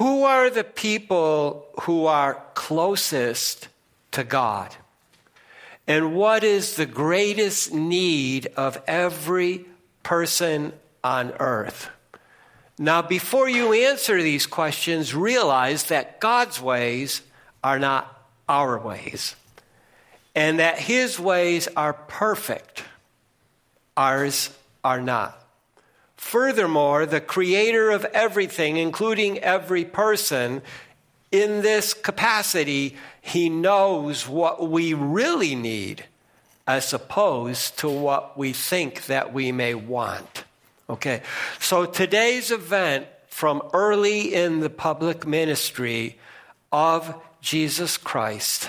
who are the people who are closest to God? And what is the greatest need of every person on earth? Now, before you answer these questions, realize that God's ways are not our ways, and that His ways are perfect, ours are not. Furthermore, the creator of everything, including every person, in this capacity, he knows what we really need as opposed to what we think that we may want. Okay, so today's event from early in the public ministry of Jesus Christ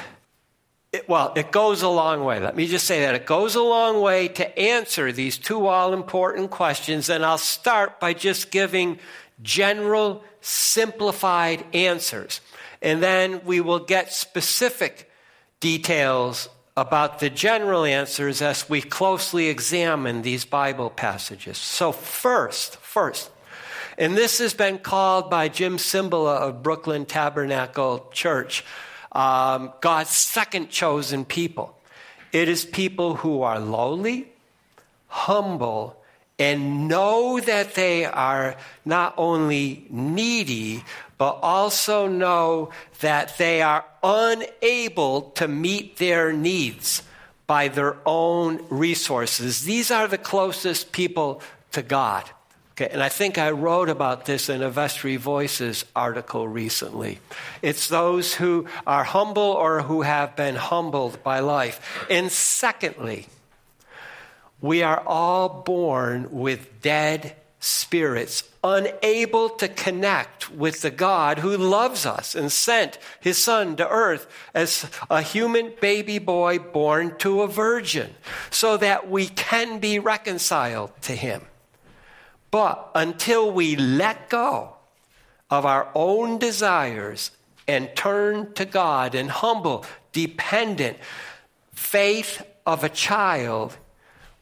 it, well, it goes a long way. Let me just say that. It goes a long way to answer these two all important questions. And I'll start by just giving general, simplified answers. And then we will get specific details about the general answers as we closely examine these Bible passages. So, first, first, and this has been called by Jim Cymbala of Brooklyn Tabernacle Church um, God's second chosen people. It is people who are lowly, humble, and know that they are not only needy, but also know that they are unable to meet their needs by their own resources. These are the closest people to God. Okay, and I think I wrote about this in a Vestry Voices article recently. It's those who are humble or who have been humbled by life. And secondly, we are all born with dead spirits, unable to connect with the God who loves us and sent his son to earth as a human baby boy born to a virgin so that we can be reconciled to him. But until we let go of our own desires and turn to God in humble, dependent faith of a child,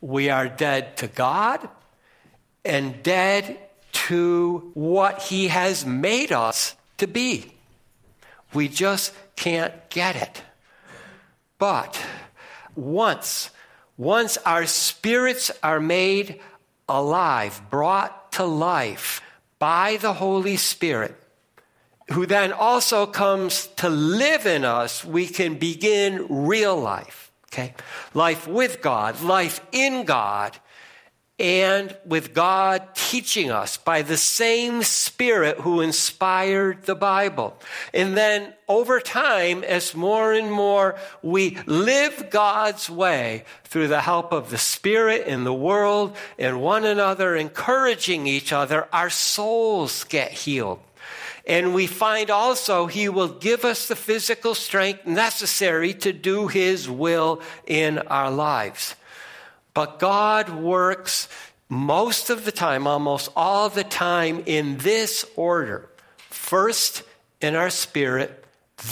we are dead to God and dead to what He has made us to be. We just can't get it. But once, once our spirits are made alive, brought to life by the Holy Spirit, who then also comes to live in us, we can begin real life. Okay? Life with God, life in God, and with God teaching us by the same Spirit who inspired the Bible. And then over time, as more and more we live God's way through the help of the Spirit in the world and one another, encouraging each other, our souls get healed. And we find also He will give us the physical strength necessary to do His will in our lives. But God works most of the time, almost all the time, in this order first in our spirit,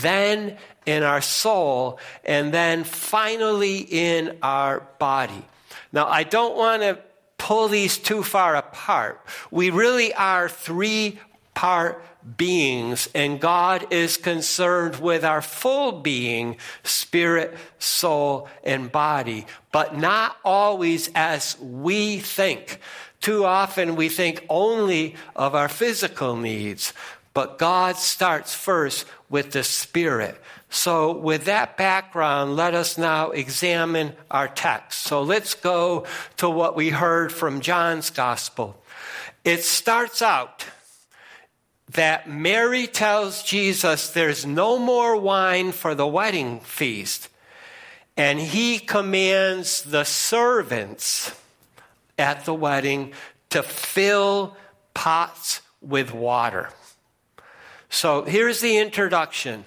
then in our soul, and then finally in our body. Now, I don't want to pull these too far apart. We really are three part beings, and God is concerned with our full being, spirit, soul, and body, but not always as we think. Too often we think only of our physical needs, but God starts first with the spirit. So, with that background, let us now examine our text. So, let's go to what we heard from John's gospel. It starts out that Mary tells Jesus there's no more wine for the wedding feast. And he commands the servants at the wedding to fill pots with water. So here's the introduction.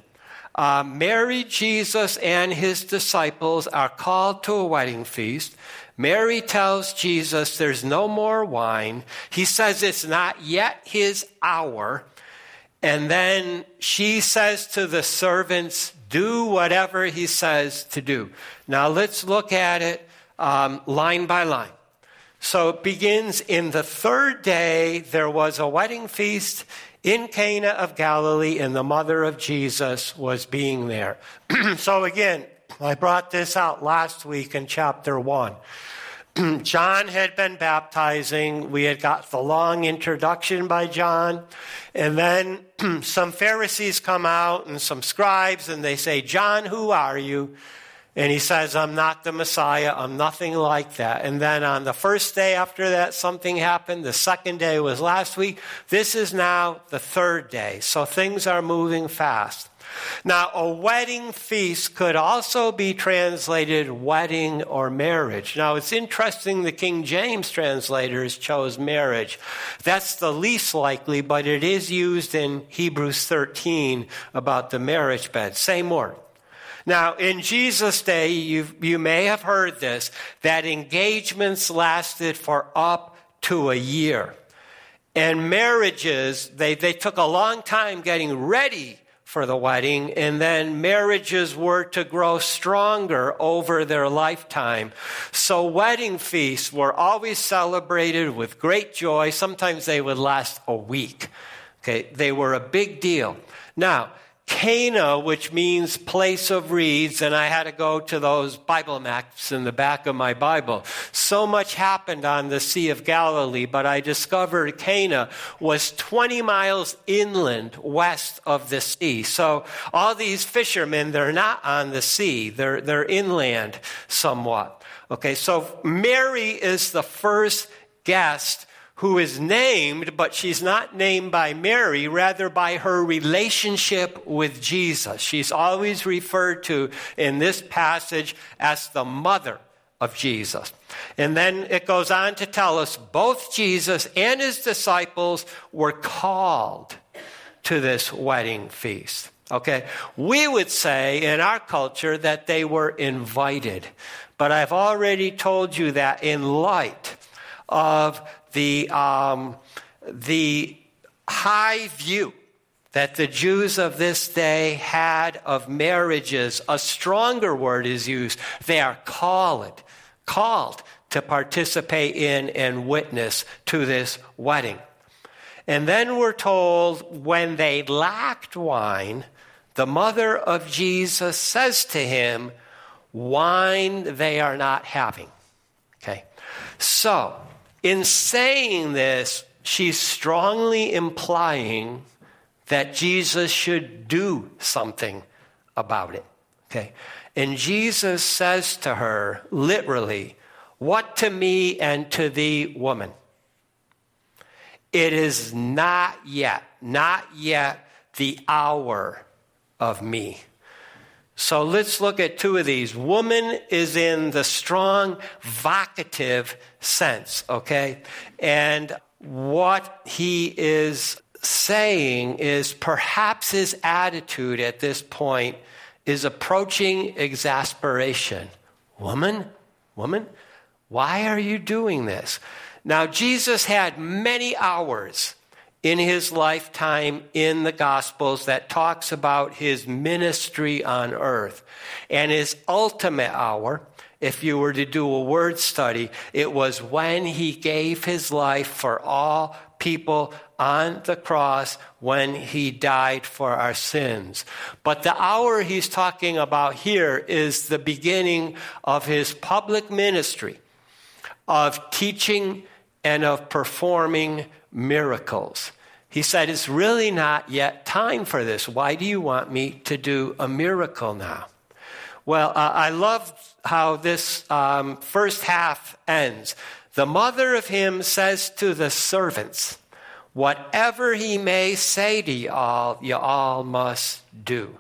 Uh, Mary, Jesus, and his disciples are called to a wedding feast. Mary tells Jesus there's no more wine. He says it's not yet his hour. And then she says to the servants, do whatever he says to do. Now let's look at it um, line by line. So it begins in the third day, there was a wedding feast in Cana of Galilee, and the mother of Jesus was being there. so again, I brought this out last week in chapter 1. John had been baptizing. We had got the long introduction by John. And then some Pharisees come out and some scribes and they say, John, who are you? And he says, I'm not the Messiah. I'm nothing like that. And then on the first day after that, something happened. The second day was last week. This is now the third day. So things are moving fast. Now, a wedding feast could also be translated wedding or marriage. Now, it's interesting the King James translators chose marriage. That's the least likely, but it is used in Hebrews 13 about the marriage bed. Same word. Now, in Jesus' day, you you may have heard this, that engagements lasted for up to a year. And marriages, they, they took a long time getting ready for the wedding, and then marriages were to grow stronger over their lifetime. So wedding feasts were always celebrated with great joy. Sometimes they would last a week. Okay, they were a big deal. Now, Cana, which means place of reeds, and I had to go to those Bible maps in the back of my Bible. So much happened on the Sea of Galilee, but I discovered Cana was 20 miles inland west of the sea. So all these fishermen, they're not on the sea, they're, they're inland somewhat. Okay, so Mary is the first guest who is named, but she's not named by Mary, rather by her relationship with Jesus. She's always referred to in this passage as the mother of Jesus. And then it goes on to tell us both Jesus and his disciples were called to this wedding feast. Okay? We would say in our culture that they were invited. But I've already told you that in light of the, um, the high view that the Jews of this day had of marriages, a stronger word is used. They are called, called to participate in and witness to this wedding. And then we're told when they lacked wine, the mother of Jesus says to him, Wine they are not having. Okay. So, in saying this, she's strongly implying that Jesus should do something about it. Okay? And Jesus says to her, literally, What to me and to thee, woman? It is not yet, not yet the hour of me. So let's look at two of these. Woman is in the strong vocative sense, okay? And what he is saying is perhaps his attitude at this point is approaching exasperation. Woman, woman, why are you doing this? Now, Jesus had many hours in his lifetime in the Gospels that talks about his ministry on earth. And his ultimate hour, if you were to do a word study, it was when he gave his life for all people on the cross when he died for our sins. But the hour he's talking about here is the beginning of his public ministry of teaching and of performing miracles. He said, It's really not yet time for this. Why do you want me to do a miracle now? Well, uh, I love how this um, first half ends. The mother of him says to the servants, Whatever he may say to y'all, you all must do.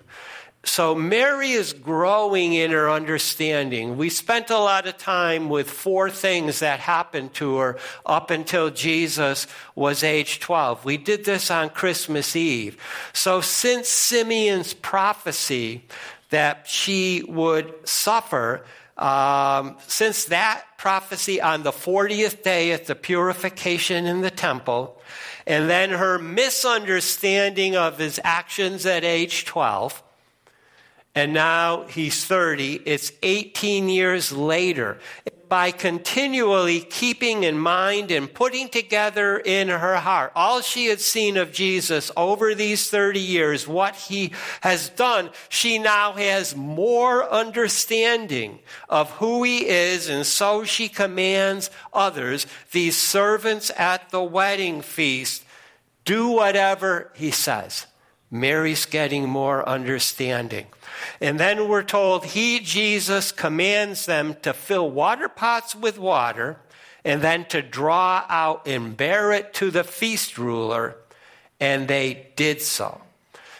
So Mary is growing in her understanding. We spent a lot of time with four things that happened to her up until Jesus was age 12. We did this on Christmas Eve. So since Simeon's prophecy that she would suffer, um, since that prophecy on the 40th day at the purification in the temple, and then her misunderstanding of his actions at age 12, and now he's 30. It's 18 years later. by continually keeping in mind and putting together in her heart all she had seen of Jesus over these 30 years, what he has done, she now has more understanding of who he is, and so she commands others, these servants at the wedding feast, do whatever he says. Mary's getting more understanding. And then we're told he, Jesus, commands them to fill water pots with water and then to draw out and bear it to the feast ruler. And they did so.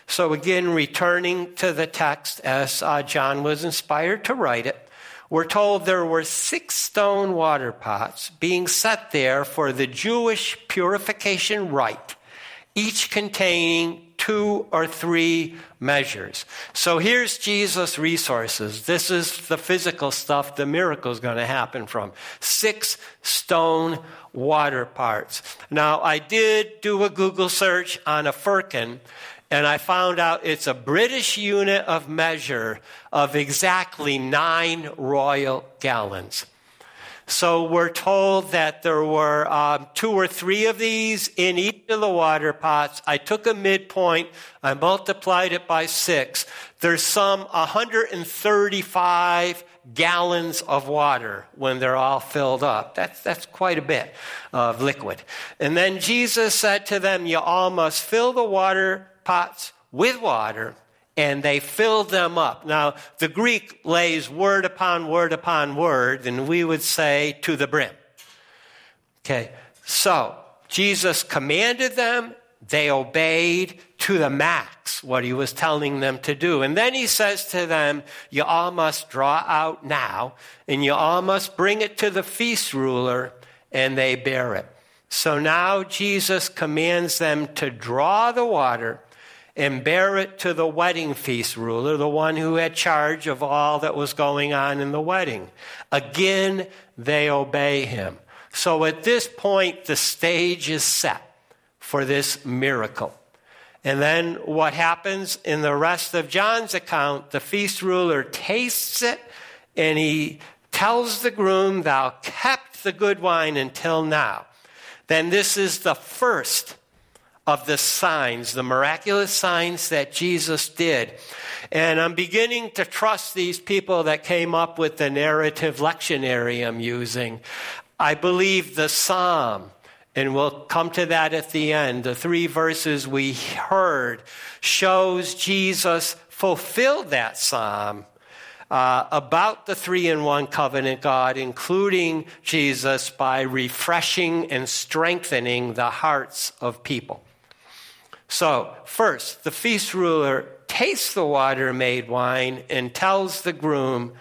So, again, returning to the text as uh, John was inspired to write it, we're told there were six stone water pots being set there for the Jewish purification rite, each containing two or three measures. So here's Jesus' resources. This is the physical stuff the miracle is going to happen from. Six stone water parts. Now, I did do a Google search on a firkin, and I found out it's a British unit of measure of exactly nine royal gallons. So we're told that there were um, two or three of these in each of the water pots. I took a midpoint, I multiplied it by six. There's some 135 gallons of water when they're all filled up. That's, that's quite a bit of liquid. And then Jesus said to them, You all must fill the water pots with water and they filled them up. Now, the Greek lays word upon word upon word, and we would say to the brim. Okay, so Jesus commanded them, they obeyed to the max what he was telling them to do. And then he says to them, You all must draw out now, and you all must bring it to the feast ruler, and they bear it. So now Jesus commands them to draw the water and bear it to the wedding feast ruler, the one who had charge of all that was going on in the wedding. Again, they obey him. So at this point, the stage is set for this miracle. And then what happens in the rest of John's account, the feast ruler tastes it and he tells the groom, Thou kept the good wine until now. Then this is the first of the signs, the miraculous signs that Jesus did. And I'm beginning to trust these people that came up with the narrative lectionary I'm using. I believe the psalm, and we'll come to that at the end, the three verses we heard shows Jesus fulfilled that psalm. Uh, about the three in one covenant God, including Jesus, by refreshing and strengthening the hearts of people. So, first, the feast ruler tastes the water made wine and tells the groom,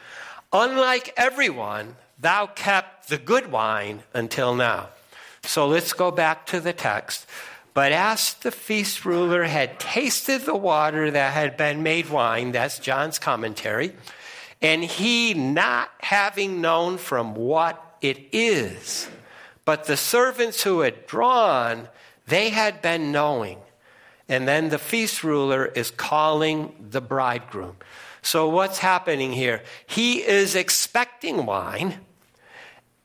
Unlike everyone, thou kept the good wine until now. So let's go back to the text. But as the feast ruler had tasted the water that had been made wine, that's John's commentary, and he not having known from what it is, but the servants who had drawn, they had been knowing. And then the feast ruler is calling the bridegroom. So, what's happening here? He is expecting wine,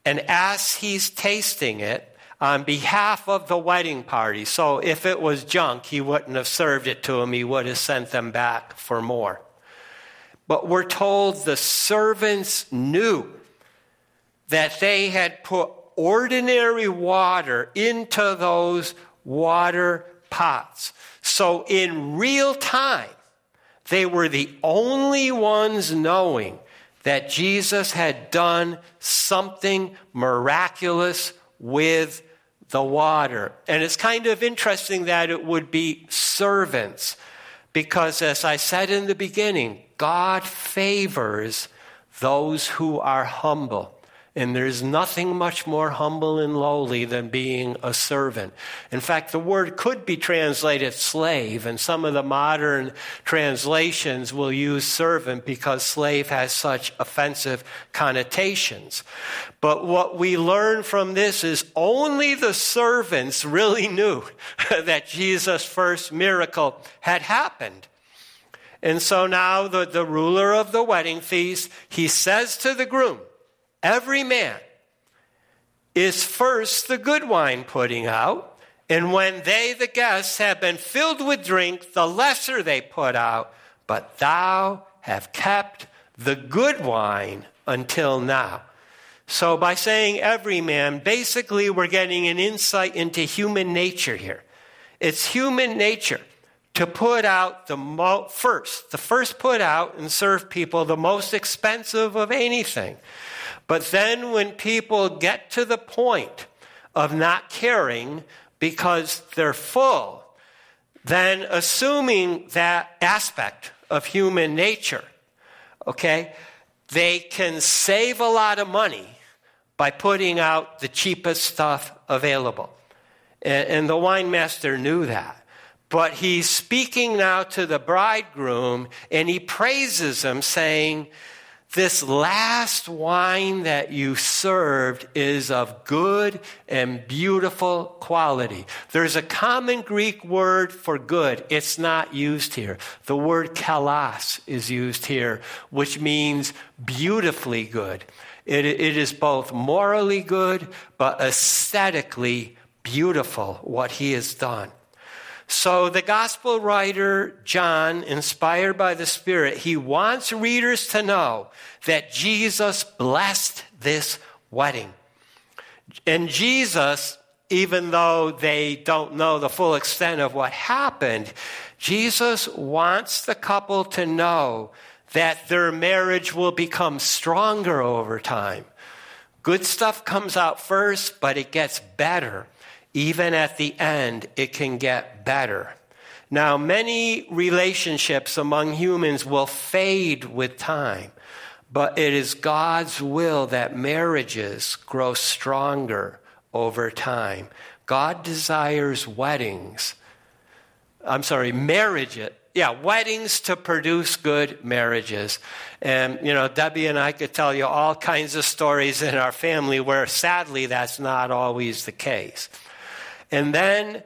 and as he's tasting it, on behalf of the wedding party, so if it was junk, he wouldn't have served it to him, he would have sent them back for more. But we're told the servants knew that they had put ordinary water into those water pots. So in real time, they were the only ones knowing that Jesus had done something miraculous with the water. And it's kind of interesting that it would be servants, because as I said in the beginning, God favors those who are humble. And there's nothing much more humble and lowly than being a servant. In fact, the word could be translated slave, and some of the modern translations will use servant because slave has such offensive connotations. But what we learn from this is only the servants really knew that Jesus' first miracle had happened. And so now the, the ruler of the wedding feast, he says to the groom, every man is first the good wine putting out, and when they, the guests, have been filled with drink, the lesser they put out, but thou have kept the good wine until now. So, by saying every man, basically we're getting an insight into human nature here. It's human nature to put out the mo- first, the first put out and serve people the most expensive of anything. But then when people get to the point of not caring because they're full, then assuming that aspect of human nature, okay, they can save a lot of money by putting out the cheapest stuff available. And, the wine master knew that. But he's speaking now to the bridegroom and he praises him, saying, This last wine that you served is of good and beautiful quality. There's a common Greek word for good. It's not used here. The word kalos is used here, which means beautifully good. It, it is both morally good, but aesthetically beautiful what he has done. So the gospel writer John, inspired by the Spirit, he wants readers to know that Jesus blessed this wedding. And Jesus, even though they don't know the full extent of what happened, Jesus wants the couple to know that their marriage will become stronger over time. Good stuff comes out first, but it gets better even at the end, it can get better. Now, many relationships among humans will fade with time, but it is God's will that marriages grow stronger over time. God desires weddings. I'm sorry, marriage it. Yeah, weddings to produce good marriages. And, you know, Debbie and I could tell you all kinds of stories in our family where sadly that's not always the case. And then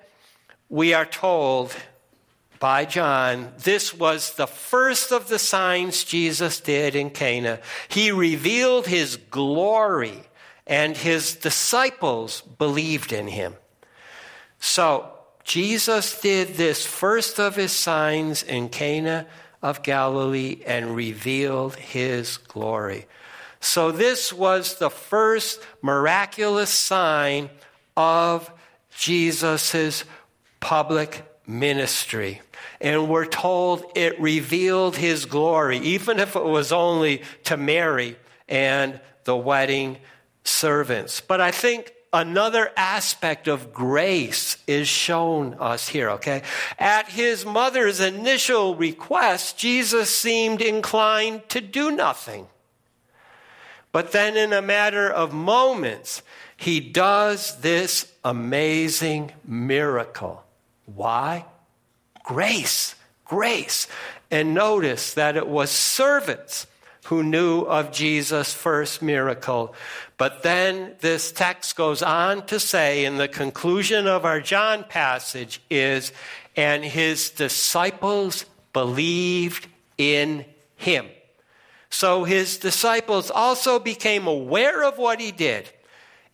we are told by John, this was the first of the signs Jesus did in Cana. He revealed his glory, and his disciples believed in him. So, Jesus did this first of his signs in Cana of Galilee and revealed his glory. So, this was the first miraculous sign of Jesus' public ministry. And we're told it revealed his glory, even if it was only to Mary and the wedding servants. But I think another aspect of grace is shown us here, okay? At his mother's initial request, Jesus seemed inclined to do nothing. But then, in a matter of moments, he does this amazing miracle. Why? Grace. Grace. And notice that it was servants who knew of Jesus' first miracle. But then this text goes on to say, in the conclusion of our John passage, is, and his disciples believed in him. So his disciples also became aware of what he did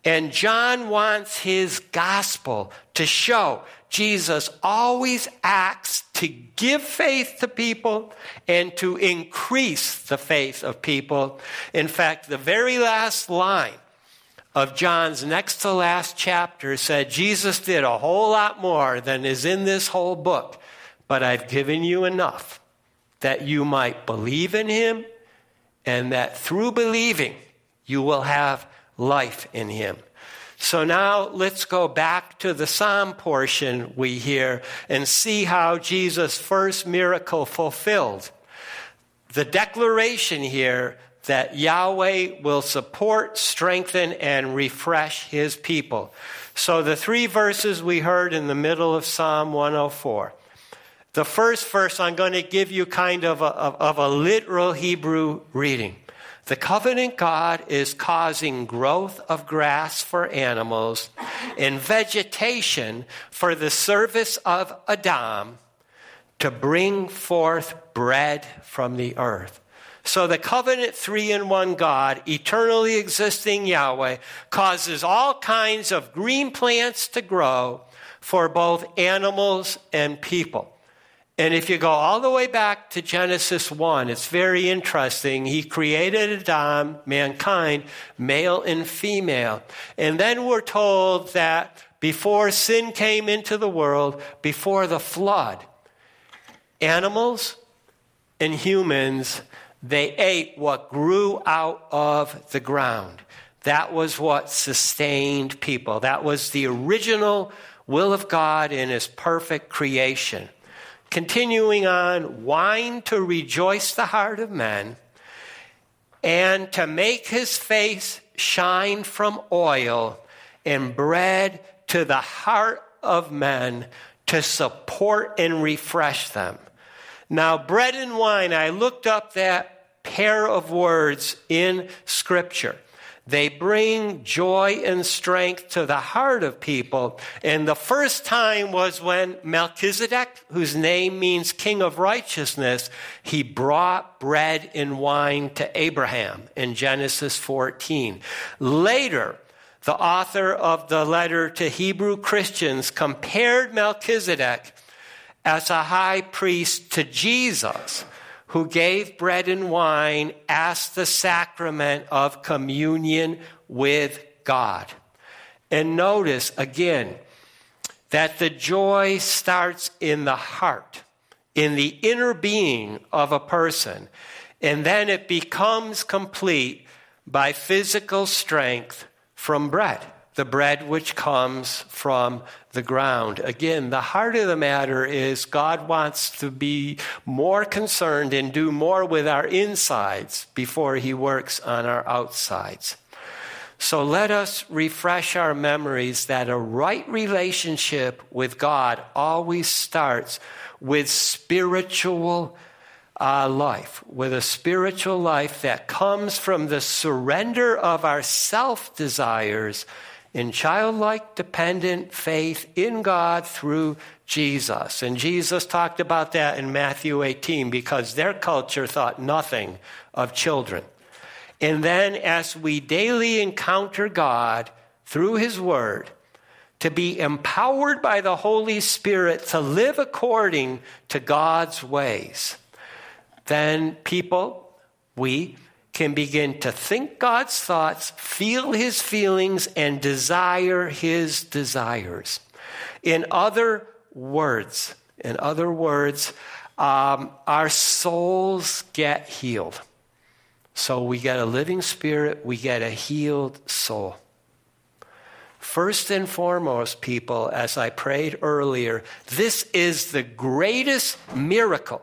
and John wants his gospel to show Jesus always acts to give faith to people and to increase the faith of people. In fact, the very last line of John's next to last chapter said Jesus did a whole lot more than is in this whole book, but I've given you enough that you might believe in him and that through believing you will have life in him. So now let's go back to the psalm portion we hear and see how Jesus' first miracle fulfilled. The declaration here that Yahweh will support, strengthen, and refresh his people. So the three verses we heard in the middle of Psalm 104. The first verse, I'm going to give you kind of a, of a literal Hebrew reading. The covenant God is causing growth of grass for animals and vegetation for the service of Adam to bring forth bread from the earth. So the covenant three in one God, eternally existing Yahweh, causes all kinds of green plants to grow for both animals and people. And if you go all the way back to Genesis 1, it's very interesting. He created Adam, mankind, male and female. And then we're told that before sin came into the world, before the flood, animals and humans, they ate what grew out of the ground. That was what sustained people. That was the original will of God in his perfect creation. Continuing on, wine to rejoice the heart of men, and to make his face shine from oil, and bread to the heart of men to support and refresh them. Now, bread and wine, I looked up that pair of words in Scripture. They bring joy and strength to the heart of people. And the first time was when Melchizedek, whose name means king of righteousness, he brought bread and wine to Abraham in Genesis 14. Later, the author of the letter to Hebrew Christians compared Melchizedek as a high priest to Jesus who gave bread and wine as the sacrament of communion with God. And notice again that the joy starts in the heart, in the inner being of a person, and then it becomes complete by physical strength from bread the bread which comes from the ground. Again, the heart of the matter is God wants to be more concerned and do more with our insides before he works on our outsides. So let us refresh our memories that a right relationship with God always starts with spiritual uh, life, with a spiritual life that comes from the surrender of our self desires in childlike dependent faith in God through Jesus. And Jesus talked about that in Matthew 18 because their culture thought nothing of children. And then as we daily encounter God through His Word, to be empowered by the Holy Spirit to live according to God's ways, then people, we, can begin to think God's thoughts, feel his feelings, and desire his desires. In other words, in other words, um, our souls get healed. So we get a living spirit, we get a healed soul. First and foremost, people, as I prayed earlier, this is the greatest miracle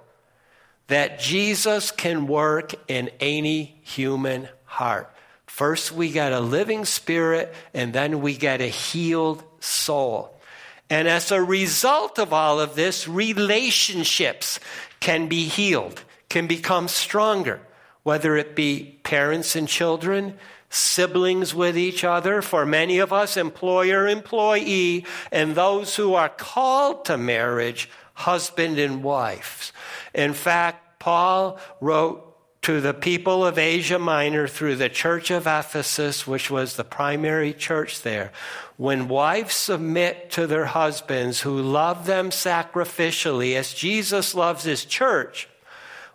that Jesus can work in any human heart. First, we got a living spirit, and then we get a healed soul. And as a result of all of this, relationships can be healed, can become stronger, whether it be parents and children, siblings with each other, for many of us, employer, employee, and those who are called to marriage, husband and wives. In fact, Paul wrote to the people of Asia Minor through the church of Ephesus, which was the primary church there. When wives submit to their husbands who love them sacrificially, as Jesus loves his church,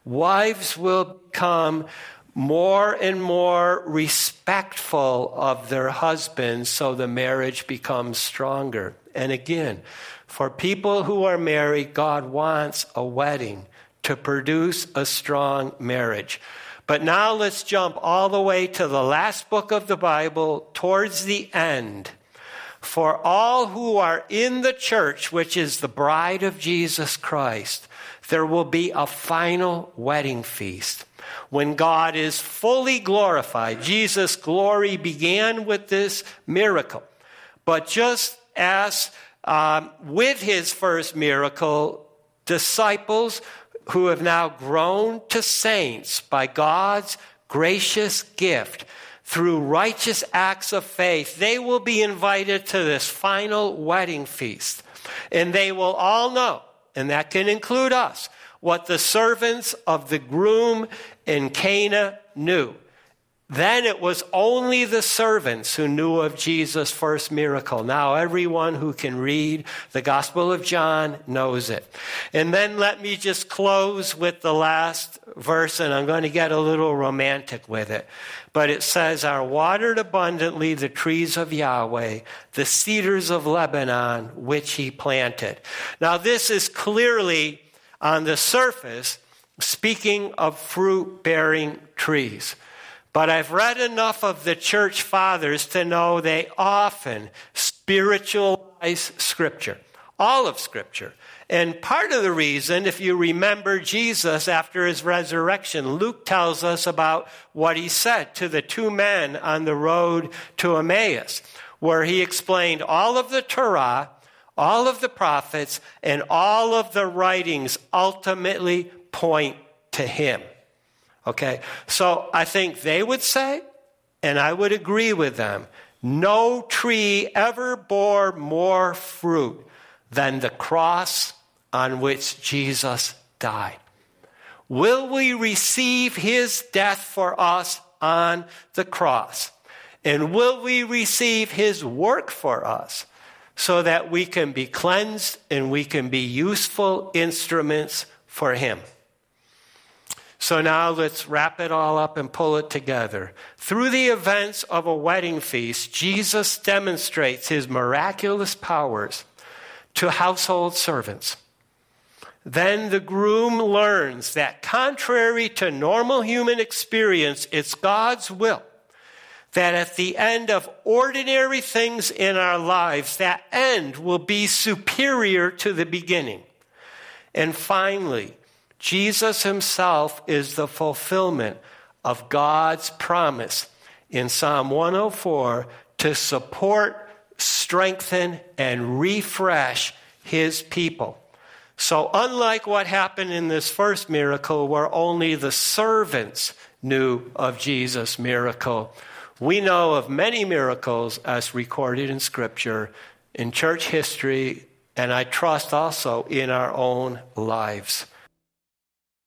wives will become more and more respectful of their husbands so the marriage becomes stronger. And again, for people who are married, God wants a wedding to produce a strong marriage. But now let's jump all the way to the last book of the Bible, towards the end. For all who are in the church, which is the bride of Jesus Christ, there will be a final wedding feast. When God is fully glorified, Jesus' glory began with this miracle. But just as um, with his first miracle, disciples who have now grown to saints by God's gracious gift through righteous acts of faith, they will be invited to this final wedding feast. And they will all know and that can include us, what the servants of the groom in Cana knew. Then it was only the servants who knew of Jesus' first miracle. Now, everyone who can read the Gospel of John knows it. And then let me just close with the last verse, and I'm going to get a little romantic with it. But it says, Are watered abundantly the trees of Yahweh, the cedars of Lebanon, which he planted. Now, this is clearly on the surface speaking of fruit bearing trees. But I've read enough of the church fathers to know they often spiritualize Scripture, all of Scripture. And part of the reason, if you remember Jesus after his resurrection, Luke tells us about what he said to the two men on the road to Emmaus, where he explained all of the Torah, all of the prophets, and all of the writings ultimately point to him. Okay? So I think they would say, and I would agree with them, no tree ever bore more fruit than the cross on which Jesus died. Will we receive his death for us on the cross? And will we receive his work for us so that we can be cleansed and we can be useful instruments for him? So now let's wrap it all up and pull it together. Through the events of a wedding feast, Jesus demonstrates his miraculous powers to household servants. Then the groom learns that, contrary to normal human experience, it's God's will that at the end of ordinary things in our lives, that end will be superior to the beginning. And finally, Jesus himself is the fulfillment of God's promise in Psalm 104 to support, strengthen, and refresh his people. So, unlike what happened in this first miracle, where only the servants knew of Jesus' miracle, we know of many miracles as recorded in Scripture, in church history, and I trust also in our own lives.